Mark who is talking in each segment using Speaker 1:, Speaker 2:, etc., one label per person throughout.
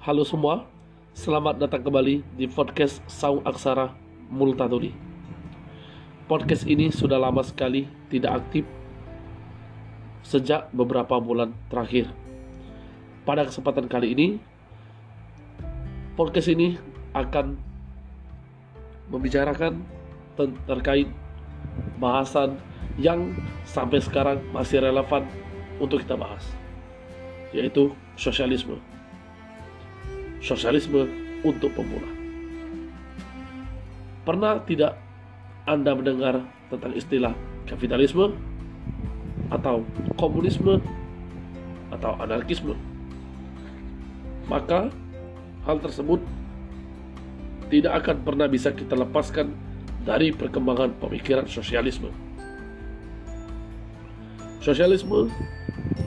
Speaker 1: Halo semua, selamat datang kembali di podcast Saung Aksara Multatuli. Podcast ini sudah lama sekali tidak aktif sejak beberapa bulan terakhir. Pada kesempatan kali ini, podcast ini akan membicarakan terkait bahasan yang sampai sekarang masih relevan untuk kita bahas, yaitu sosialisme sosialisme untuk pemula. Pernah tidak Anda mendengar tentang istilah kapitalisme atau komunisme atau anarkisme? Maka hal tersebut tidak akan pernah bisa kita lepaskan dari perkembangan pemikiran sosialisme. Sosialisme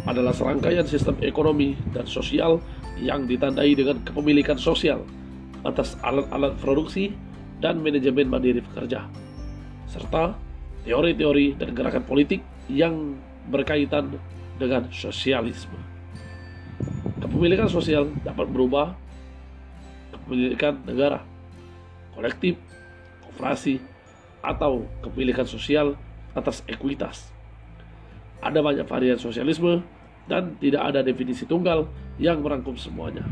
Speaker 1: adalah serangkaian sistem ekonomi dan sosial yang ditandai dengan kepemilikan sosial atas alat-alat produksi dan manajemen mandiri pekerja, serta teori-teori dan gerakan politik yang berkaitan dengan sosialisme. Kepemilikan sosial dapat berubah kepemilikan negara, kolektif, kooperasi, atau kepemilikan sosial atas ekuitas. Ada banyak varian sosialisme dan tidak ada definisi tunggal yang merangkum semuanya.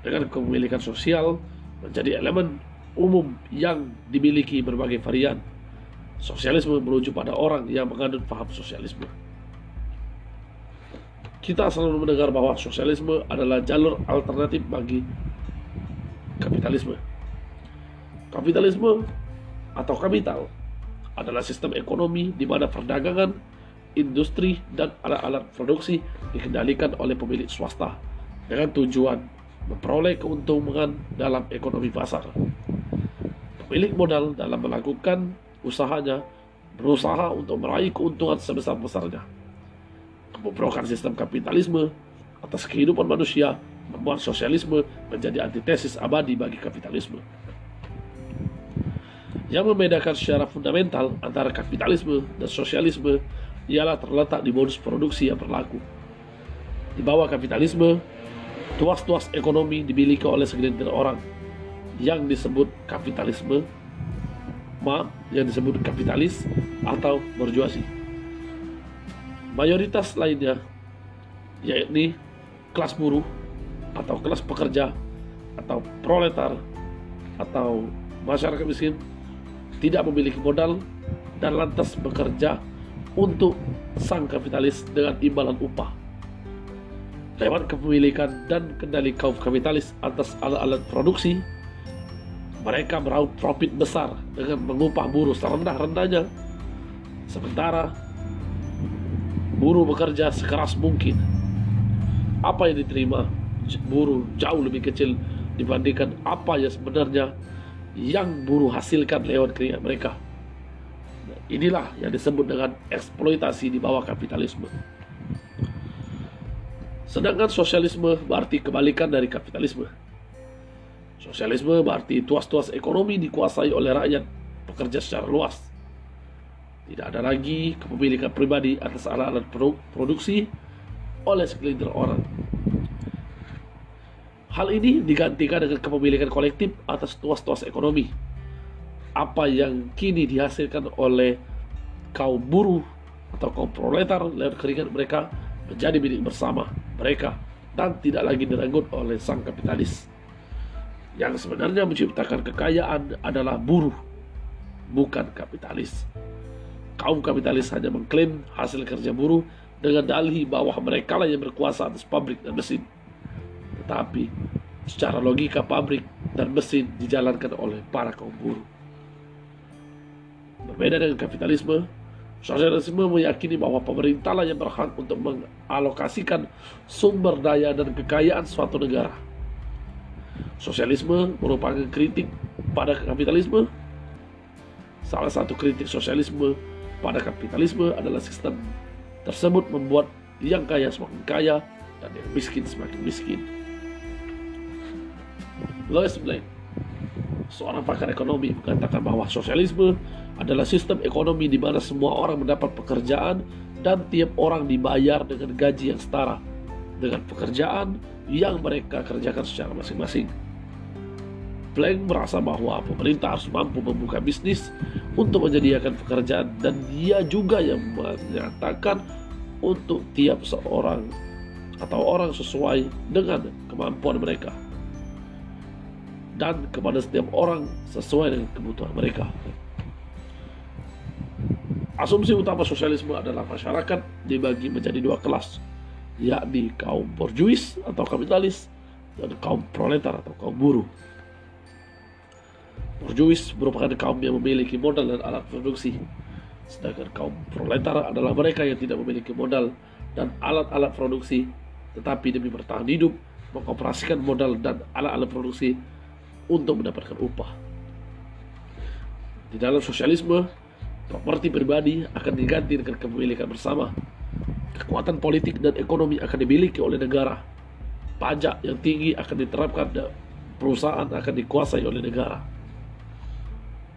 Speaker 1: Dengan kepemilikan sosial menjadi elemen umum yang dimiliki berbagai varian. Sosialisme merujuk pada orang yang menganut paham sosialisme. Kita selalu mendengar bahwa sosialisme adalah jalur alternatif bagi kapitalisme. Kapitalisme atau kapital adalah sistem ekonomi di mana perdagangan industri dan alat-alat produksi dikendalikan oleh pemilik swasta dengan tujuan memperoleh keuntungan dalam ekonomi pasar. Pemilik modal dalam melakukan usahanya berusaha untuk meraih keuntungan sebesar-besarnya. Kebobrokan sistem kapitalisme atas kehidupan manusia membuat sosialisme menjadi antitesis abadi bagi kapitalisme. Yang membedakan secara fundamental antara kapitalisme dan sosialisme ialah terletak di modus produksi yang berlaku. Di bawah kapitalisme, tuas-tuas ekonomi dimiliki oleh segelintir orang yang disebut kapitalisme, ma yang disebut kapitalis atau berjuasi. Mayoritas lainnya, yakni kelas buruh atau kelas pekerja atau proletar atau masyarakat miskin tidak memiliki modal dan lantas bekerja untuk sang kapitalis dengan imbalan upah. Lewat kepemilikan dan kendali kaum kapitalis atas alat-alat produksi, mereka meraup profit besar dengan mengupah buruh serendah-rendahnya. Sementara buruh bekerja sekeras mungkin. Apa yang diterima buruh jauh lebih kecil dibandingkan apa yang sebenarnya yang buruh hasilkan lewat keringat mereka. Inilah yang disebut dengan eksploitasi di bawah kapitalisme. Sedangkan sosialisme berarti kebalikan dari kapitalisme. Sosialisme berarti tuas-tuas ekonomi dikuasai oleh rakyat pekerja secara luas. Tidak ada lagi kepemilikan pribadi atas alat-alat produksi oleh segelintir orang. Hal ini digantikan dengan kepemilikan kolektif atas tuas-tuas ekonomi apa yang kini dihasilkan oleh kaum buruh atau kaum proletar lewat keringat mereka menjadi milik bersama mereka dan tidak lagi direnggut oleh sang kapitalis. Yang sebenarnya menciptakan kekayaan adalah buruh, bukan kapitalis. Kaum kapitalis hanya mengklaim hasil kerja buruh dengan dalih bahwa mereka lah yang berkuasa atas pabrik dan mesin. Tetapi secara logika pabrik dan mesin dijalankan oleh para kaum buruh. Berbeda dengan kapitalisme, sosialisme meyakini bahwa pemerintahlah yang berhak untuk mengalokasikan sumber daya dan kekayaan suatu negara. Sosialisme merupakan kritik pada kapitalisme. Salah satu kritik sosialisme pada kapitalisme adalah sistem tersebut membuat yang kaya semakin kaya dan yang miskin semakin miskin. Lois Blaine, seorang pakar ekonomi, mengatakan bahwa sosialisme adalah sistem ekonomi di mana semua orang mendapat pekerjaan dan tiap orang dibayar dengan gaji yang setara. dengan pekerjaan yang mereka kerjakan secara masing-masing. Plank merasa bahwa pemerintah harus mampu membuka bisnis untuk menyediakan pekerjaan dan dia juga yang menyatakan untuk tiap seorang atau orang sesuai dengan kemampuan mereka dan kepada setiap orang sesuai dengan kebutuhan mereka. Asumsi utama sosialisme adalah masyarakat dibagi menjadi dua kelas, yakni kaum borjuis atau kapitalis dan kaum proletar atau kaum buruh. Borjuis merupakan kaum yang memiliki modal dan alat produksi, sedangkan kaum proletar adalah mereka yang tidak memiliki modal dan alat-alat produksi, tetapi demi bertahan hidup mengoperasikan modal dan alat-alat produksi untuk mendapatkan upah. Di dalam sosialisme, properti pribadi akan diganti dengan kepemilikan bersama Kekuatan politik dan ekonomi akan dimiliki oleh negara. Pajak yang tinggi akan diterapkan dan perusahaan akan dikuasai oleh negara.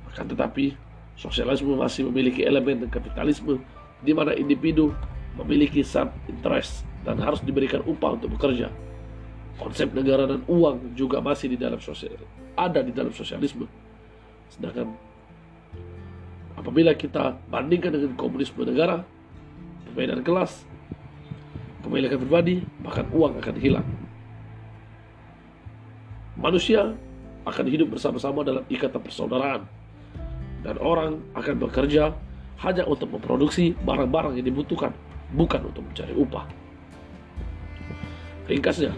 Speaker 1: Akan tetapi, sosialisme masih memiliki elemen kapitalisme di mana individu memiliki sub interest dan harus diberikan upah untuk bekerja. Konsep negara dan uang juga masih di dalam sosial ada di dalam sosialisme. Sedangkan apabila kita bandingkan dengan komunisme negara, perbedaan kelas, kepemilikan pribadi, bahkan uang akan hilang. Manusia akan hidup bersama-sama dalam ikatan persaudaraan. Dan orang akan bekerja hanya untuk memproduksi barang-barang yang dibutuhkan, bukan untuk mencari upah. Ringkasnya,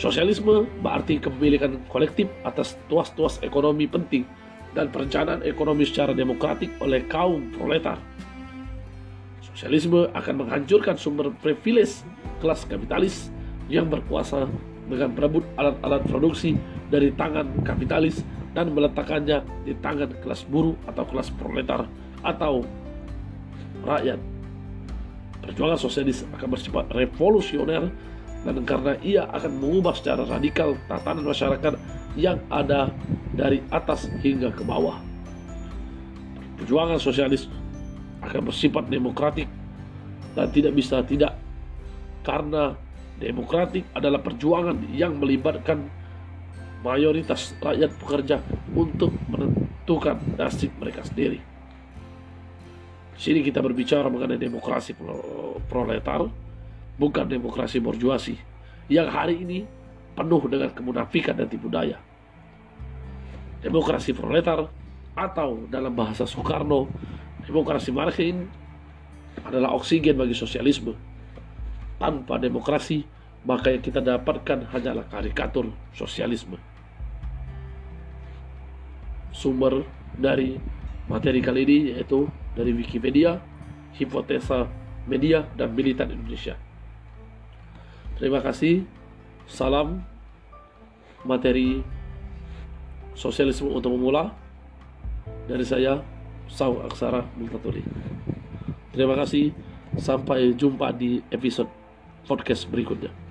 Speaker 1: sosialisme berarti kepemilikan kolektif atas tuas-tuas ekonomi penting dan perencanaan ekonomi secara demokratik oleh kaum proletar Sosialisme akan menghancurkan sumber privilege kelas kapitalis yang berkuasa dengan berebut alat-alat produksi dari tangan kapitalis dan meletakkannya di tangan kelas buruh atau kelas proletar atau rakyat. Perjuangan sosialis akan bersifat revolusioner dan karena ia akan mengubah secara radikal tatanan masyarakat yang ada dari atas hingga ke bawah. Perjuangan sosialis akan bersifat demokratik dan tidak bisa tidak karena demokratik adalah perjuangan yang melibatkan mayoritas rakyat pekerja untuk menentukan nasib mereka sendiri. Di sini kita berbicara mengenai demokrasi proletar, bukan demokrasi borjuasi, yang hari ini penuh dengan kemunafikan dan tipu daya. Demokrasi proletar atau dalam bahasa Soekarno Demokrasi marketing adalah oksigen bagi sosialisme. Tanpa demokrasi, maka yang kita dapatkan hanyalah karikatur sosialisme. Sumber dari materi kali ini yaitu dari Wikipedia, Hipotesa Media, dan Militan Indonesia. Terima kasih. Salam materi sosialisme untuk memula dari saya Sau Aksara Multatuli. Terima kasih. Sampai jumpa di episode podcast berikutnya.